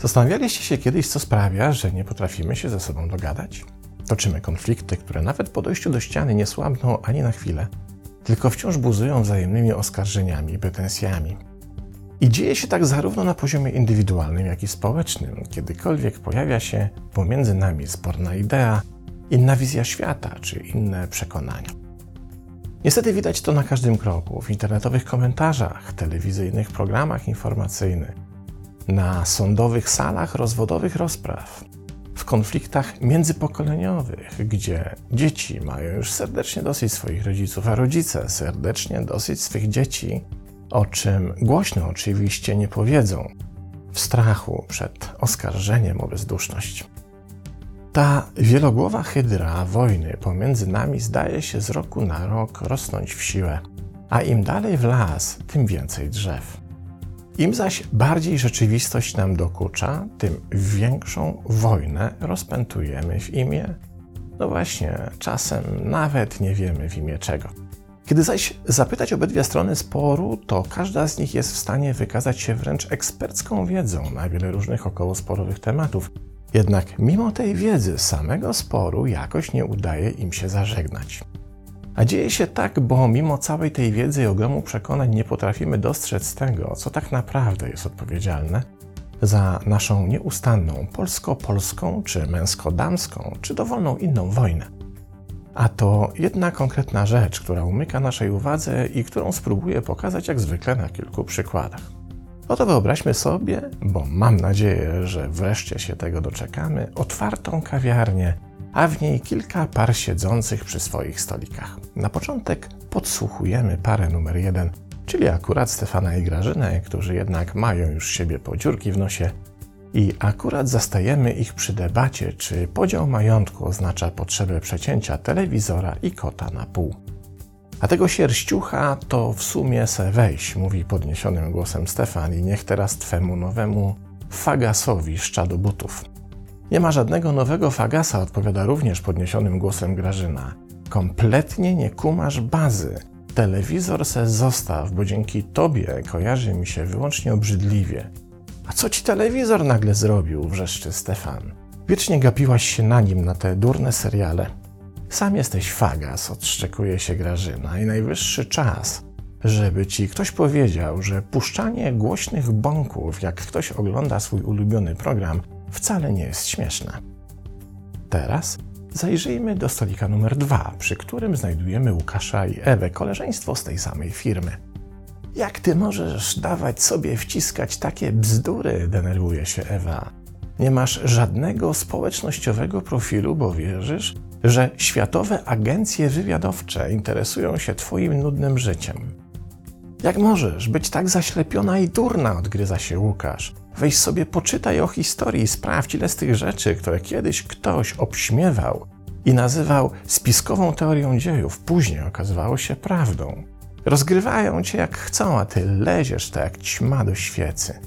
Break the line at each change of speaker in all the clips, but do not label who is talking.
Zastanawialiście się kiedyś, co sprawia, że nie potrafimy się ze sobą dogadać? Toczymy konflikty, które nawet po dojściu do ściany nie słabną ani na chwilę, tylko wciąż buzują wzajemnymi oskarżeniami i pretensjami. I dzieje się tak zarówno na poziomie indywidualnym, jak i społecznym, kiedykolwiek pojawia się pomiędzy nami sporna idea, inna wizja świata czy inne przekonania. Niestety widać to na każdym kroku, w internetowych komentarzach, telewizyjnych programach informacyjnych, na sądowych salach rozwodowych rozpraw, w konfliktach międzypokoleniowych, gdzie dzieci mają już serdecznie dosyć swoich rodziców, a rodzice serdecznie dosyć swych dzieci, o czym głośno oczywiście nie powiedzą, w strachu przed oskarżeniem o bezduszność. Ta wielogłowa hydra wojny pomiędzy nami zdaje się z roku na rok rosnąć w siłę, a im dalej w las, tym więcej drzew. Im zaś bardziej rzeczywistość nam dokucza, tym większą wojnę rozpętujemy w imię, no właśnie, czasem nawet nie wiemy w imię czego. Kiedy zaś zapytać obydwie strony sporu, to każda z nich jest w stanie wykazać się wręcz ekspercką wiedzą na wiele różnych okołosporowych tematów. Jednak mimo tej wiedzy samego sporu jakoś nie udaje im się zażegnać. A dzieje się tak, bo mimo całej tej wiedzy i ogromu przekonań nie potrafimy dostrzec tego, co tak naprawdę jest odpowiedzialne za naszą nieustanną polsko-polską, czy męsko-damską, czy dowolną inną wojnę. A to jedna konkretna rzecz, która umyka naszej uwadze i którą spróbuję pokazać jak zwykle na kilku przykładach. Oto wyobraźmy sobie, bo mam nadzieję, że wreszcie się tego doczekamy, otwartą kawiarnię a w niej kilka par siedzących przy swoich stolikach. Na początek podsłuchujemy parę numer jeden, czyli akurat Stefana i Grażynę, którzy jednak mają już siebie po dziurki w nosie i akurat zastajemy ich przy debacie, czy podział majątku oznacza potrzebę przecięcia telewizora i kota na pół. A tego sierściucha to w sumie se weź, mówi podniesionym głosem Stefan i niech teraz twemu nowemu fagasowi szczadu butów. Nie ma żadnego nowego fagasa, odpowiada również podniesionym głosem Grażyna. Kompletnie nie kumasz bazy. Telewizor se zostaw, bo dzięki tobie kojarzy mi się wyłącznie obrzydliwie. A co ci telewizor nagle zrobił? wrzeszczy Stefan. Wiecznie gapiłaś się na nim, na te durne seriale. Sam jesteś fagas, odszczekuje się Grażyna i najwyższy czas, żeby ci ktoś powiedział, że puszczanie głośnych bąków, jak ktoś ogląda swój ulubiony program, wcale nie jest śmieszne. Teraz zajrzyjmy do stolika numer dwa, przy którym znajdujemy Łukasza i Ewę, koleżeństwo z tej samej firmy. Jak ty możesz dawać sobie wciskać takie bzdury? denerwuje się Ewa. Nie masz żadnego społecznościowego profilu, bo wierzysz, że światowe agencje wywiadowcze interesują się twoim nudnym życiem. Jak możesz być tak zaślepiona i durna, odgryza się Łukasz. Weź sobie poczytaj o historii, sprawdź ile z tych rzeczy, które kiedyś ktoś obśmiewał i nazywał spiskową teorią dziejów, później okazywało się prawdą. Rozgrywają cię jak chcą, a ty leziesz tak jak ćma do świecy.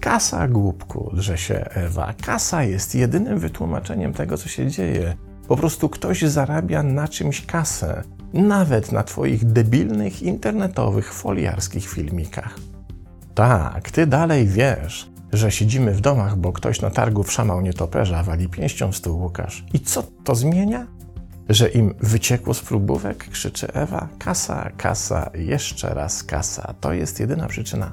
Kasa, głupku, drze się Ewa. Kasa jest jedynym wytłumaczeniem tego, co się dzieje. Po prostu ktoś zarabia na czymś kasę, nawet na Twoich debilnych internetowych foliarskich filmikach. Tak, Ty dalej wiesz, że siedzimy w domach, bo ktoś na targu wszamał nietoperza, wali pięścią w stół Łukasz. I co to zmienia? Że im wyciekło z próbówek, krzyczy Ewa, kasa, kasa, jeszcze raz kasa. To jest jedyna przyczyna.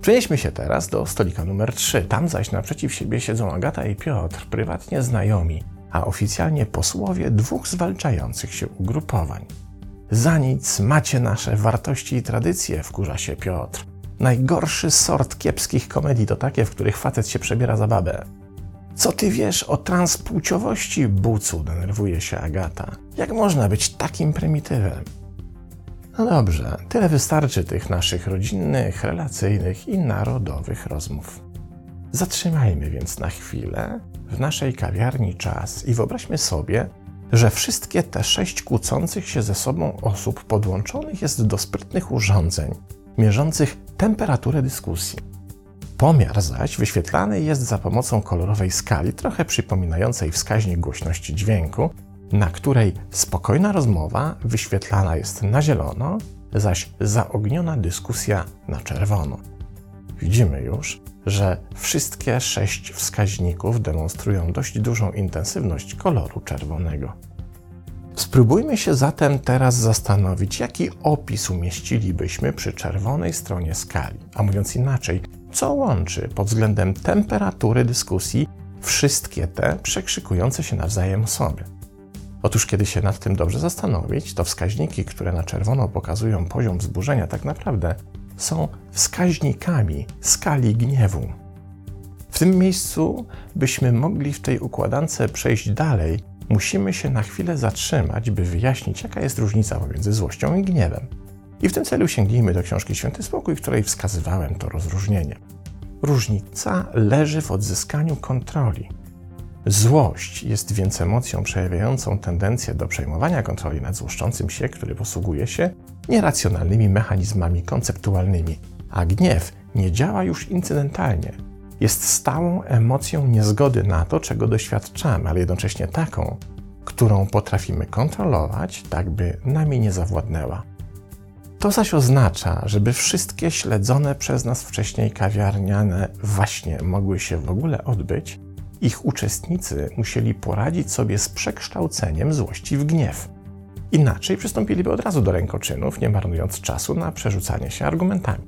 Przenieśmy się teraz do stolika numer 3. Tam zaś naprzeciw siebie siedzą Agata i Piotr, prywatnie znajomi, a oficjalnie posłowie dwóch zwalczających się ugrupowań. Za nic macie nasze wartości i tradycje, wkurza się Piotr. Najgorszy sort kiepskich komedii to takie, w których facet się przebiera za babę. Co ty wiesz o transpłciowości, bucu? denerwuje się Agata. Jak można być takim prymitywem? No dobrze, tyle wystarczy tych naszych rodzinnych, relacyjnych i narodowych rozmów. Zatrzymajmy więc na chwilę w naszej kawiarni czas i wyobraźmy sobie, że wszystkie te sześć kłócących się ze sobą osób podłączonych jest do sprytnych urządzeń mierzących temperaturę dyskusji. Pomiar zaś wyświetlany jest za pomocą kolorowej skali, trochę przypominającej wskaźnik głośności dźwięku, na której spokojna rozmowa wyświetlana jest na zielono, zaś zaogniona dyskusja na czerwono. Widzimy już, że wszystkie sześć wskaźników demonstrują dość dużą intensywność koloru czerwonego. Spróbujmy się zatem teraz zastanowić, jaki opis umieścilibyśmy przy czerwonej stronie skali, a mówiąc inaczej, co łączy pod względem temperatury dyskusji wszystkie te przekrzykujące się nawzajem osoby. Otóż, kiedy się nad tym dobrze zastanowić, to wskaźniki, które na czerwono pokazują poziom wzburzenia, tak naprawdę są wskaźnikami skali gniewu. W tym miejscu, byśmy mogli w tej układance przejść dalej, musimy się na chwilę zatrzymać, by wyjaśnić, jaka jest różnica pomiędzy złością i gniewem. I w tym celu sięgnijmy do książki Święty Spokój, w której wskazywałem to rozróżnienie. Różnica leży w odzyskaniu kontroli. Złość jest więc emocją przejawiającą tendencję do przejmowania kontroli nad złoszczącym się, który posługuje się nieracjonalnymi mechanizmami konceptualnymi, a gniew nie działa już incydentalnie. Jest stałą emocją niezgody na to, czego doświadczamy, ale jednocześnie taką, którą potrafimy kontrolować, tak by nami nie zawładnęła. To zaś oznacza, żeby wszystkie śledzone przez nas wcześniej kawiarniane właśnie mogły się w ogóle odbyć, ich uczestnicy musieli poradzić sobie z przekształceniem złości w gniew. Inaczej przystąpiliby od razu do rękoczynów, nie marnując czasu na przerzucanie się argumentami.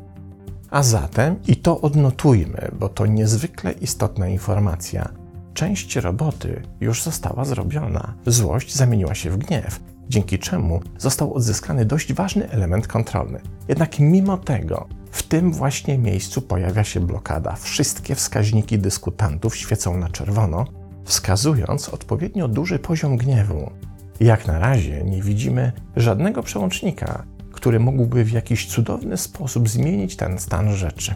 A zatem, i to odnotujmy, bo to niezwykle istotna informacja, część roboty już została zrobiona. Złość zamieniła się w gniew, dzięki czemu został odzyskany dość ważny element kontrolny. Jednak mimo tego, w tym właśnie miejscu pojawia się blokada. Wszystkie wskaźniki dyskutantów świecą na czerwono, wskazując odpowiednio duży poziom gniewu. Jak na razie nie widzimy żadnego przełącznika, który mógłby w jakiś cudowny sposób zmienić ten stan rzeczy.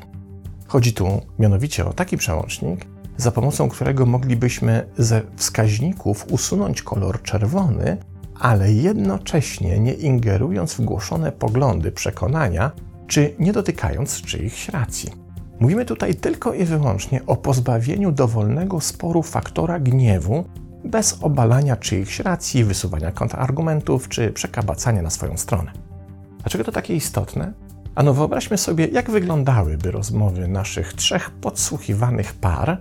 Chodzi tu mianowicie o taki przełącznik, za pomocą którego moglibyśmy ze wskaźników usunąć kolor czerwony, ale jednocześnie nie ingerując w głoszone poglądy, przekonania czy nie dotykając czyichś racji. Mówimy tutaj tylko i wyłącznie o pozbawieniu dowolnego sporu faktora gniewu bez obalania czyichś racji, wysuwania kontrargumentów czy przekabacania na swoją stronę. Dlaczego to takie istotne? Ano wyobraźmy sobie, jak wyglądałyby rozmowy naszych trzech podsłuchiwanych par,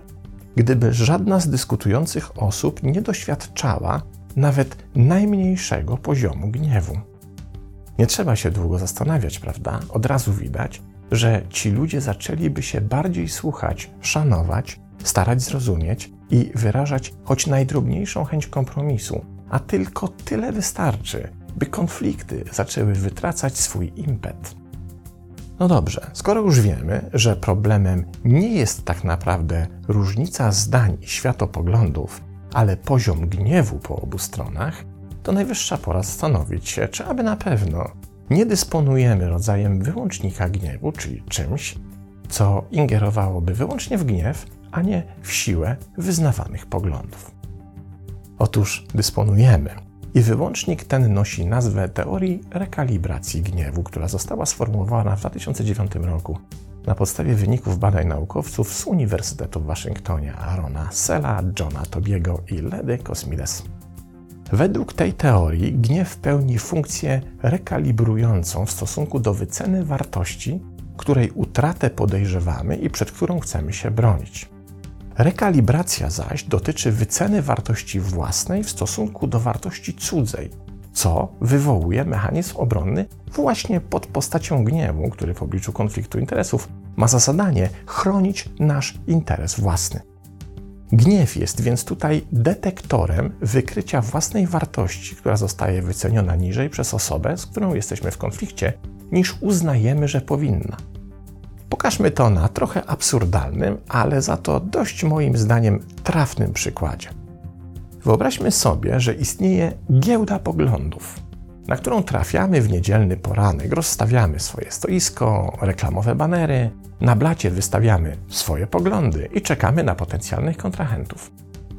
gdyby żadna z dyskutujących osób nie doświadczała nawet najmniejszego poziomu gniewu. Nie trzeba się długo zastanawiać, prawda? Od razu widać, że ci ludzie zaczęliby się bardziej słuchać, szanować, starać zrozumieć i wyrażać choć najdrobniejszą chęć kompromisu, a tylko tyle wystarczy, by konflikty zaczęły wytracać swój impet. No dobrze, skoro już wiemy, że problemem nie jest tak naprawdę różnica zdań i światopoglądów, ale poziom gniewu po obu stronach, to najwyższa pora zastanowić się, czy aby na pewno nie dysponujemy rodzajem wyłącznika gniewu, czyli czymś, co ingerowałoby wyłącznie w gniew, a nie w siłę wyznawanych poglądów. Otóż dysponujemy. I wyłącznik ten nosi nazwę teorii rekalibracji gniewu, która została sformułowana w 2009 roku na podstawie wyników badań naukowców z Uniwersytetu w Waszyngtonie Arona Sela, Johna Tobiego i Ledy Kosmides. Według tej teorii gniew pełni funkcję rekalibrującą w stosunku do wyceny wartości, której utratę podejrzewamy i przed którą chcemy się bronić. Rekalibracja zaś dotyczy wyceny wartości własnej w stosunku do wartości cudzej, co wywołuje mechanizm obronny właśnie pod postacią gniewu, który w obliczu konfliktu interesów ma za zadanie chronić nasz interes własny. Gniew jest więc tutaj detektorem wykrycia własnej wartości, która zostaje wyceniona niżej przez osobę, z którą jesteśmy w konflikcie, niż uznajemy, że powinna. Pokażmy to na trochę absurdalnym, ale za to dość moim zdaniem trafnym przykładzie. Wyobraźmy sobie, że istnieje giełda poglądów, na którą trafiamy w niedzielny poranek, rozstawiamy swoje stoisko, reklamowe banery, na blacie wystawiamy swoje poglądy i czekamy na potencjalnych kontrahentów.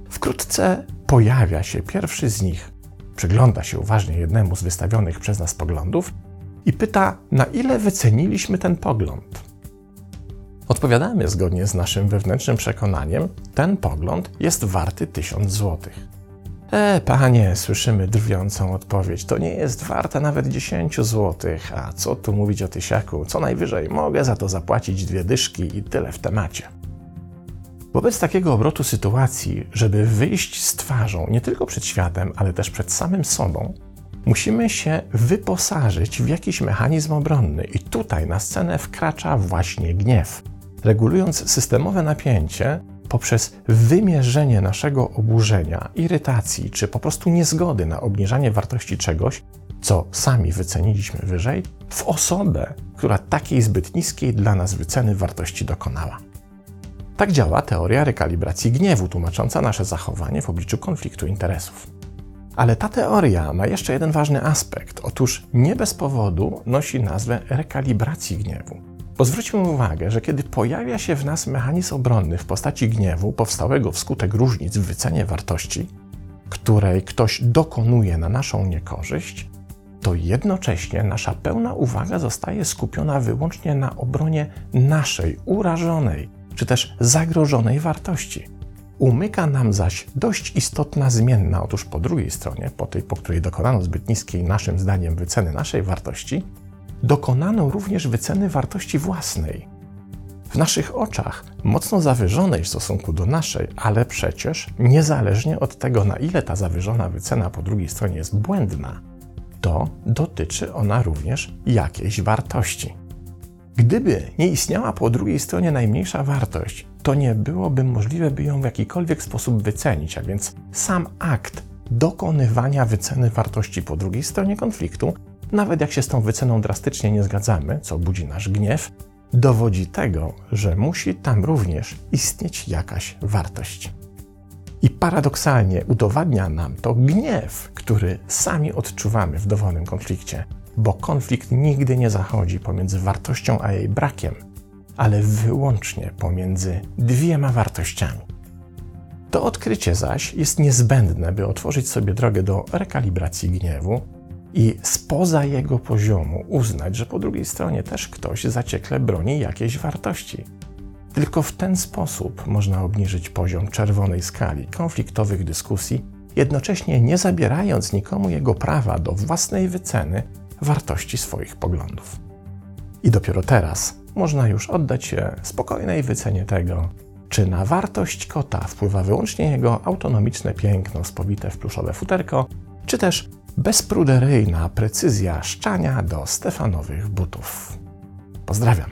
Wkrótce pojawia się pierwszy z nich, przygląda się uważnie jednemu z wystawionych przez nas poglądów i pyta, na ile wyceniliśmy ten pogląd. Odpowiadamy zgodnie z naszym wewnętrznym przekonaniem, ten pogląd jest warty 1000 złotych. E, panie, słyszymy drwiącą odpowiedź. To nie jest warte nawet 10 złotych. A co tu mówić o tysiaku? Co najwyżej mogę za to zapłacić dwie dyszki i tyle w temacie. Wobec takiego obrotu sytuacji, żeby wyjść z twarzą nie tylko przed światem, ale też przed samym sobą, musimy się wyposażyć w jakiś mechanizm obronny. I tutaj na scenę wkracza właśnie gniew. Regulując systemowe napięcie, poprzez wymierzenie naszego oburzenia, irytacji czy po prostu niezgody na obniżanie wartości czegoś, co sami wyceniliśmy wyżej, w osobę, która takiej zbyt niskiej dla nas wyceny wartości dokonała. Tak działa teoria rekalibracji gniewu, tłumacząca nasze zachowanie w obliczu konfliktu interesów. Ale ta teoria ma jeszcze jeden ważny aspekt. Otóż nie bez powodu nosi nazwę rekalibracji gniewu. Bo zwróćmy uwagę, że kiedy pojawia się w nas mechanizm obronny w postaci gniewu powstałego wskutek różnic w wycenie wartości, której ktoś dokonuje na naszą niekorzyść, to jednocześnie nasza pełna uwaga zostaje skupiona wyłącznie na obronie naszej urażonej czy też zagrożonej wartości. Umyka nam zaś dość istotna zmienna, otóż po drugiej stronie, po tej, po której dokonano zbyt niskiej naszym zdaniem wyceny naszej wartości, dokonano również wyceny wartości własnej. W naszych oczach mocno zawyżonej w stosunku do naszej, ale przecież niezależnie od tego, na ile ta zawyżona wycena po drugiej stronie jest błędna, to dotyczy ona również jakiejś wartości. Gdyby nie istniała po drugiej stronie najmniejsza wartość, to nie byłoby możliwe, by ją w jakikolwiek sposób wycenić, a więc sam akt dokonywania wyceny wartości po drugiej stronie konfliktu nawet jak się z tą wyceną drastycznie nie zgadzamy, co budzi nasz gniew, dowodzi tego, że musi tam również istnieć jakaś wartość. I paradoksalnie udowadnia nam to gniew, który sami odczuwamy w dowolnym konflikcie, bo konflikt nigdy nie zachodzi pomiędzy wartością a jej brakiem, ale wyłącznie pomiędzy dwiema wartościami. To odkrycie zaś jest niezbędne, by otworzyć sobie drogę do rekalibracji gniewu i spoza jego poziomu uznać, że po drugiej stronie też ktoś zaciekle broni jakiejś wartości. Tylko w ten sposób można obniżyć poziom czerwonej skali konfliktowych dyskusji, jednocześnie nie zabierając nikomu jego prawa do własnej wyceny wartości swoich poglądów. I dopiero teraz można już oddać się spokojnej wycenie tego, czy na wartość kota wpływa wyłącznie jego autonomiczne piękno spowite w pluszowe futerko, czy też bezpruderyjna precyzja szczania do Stefanowych butów. Pozdrawiam.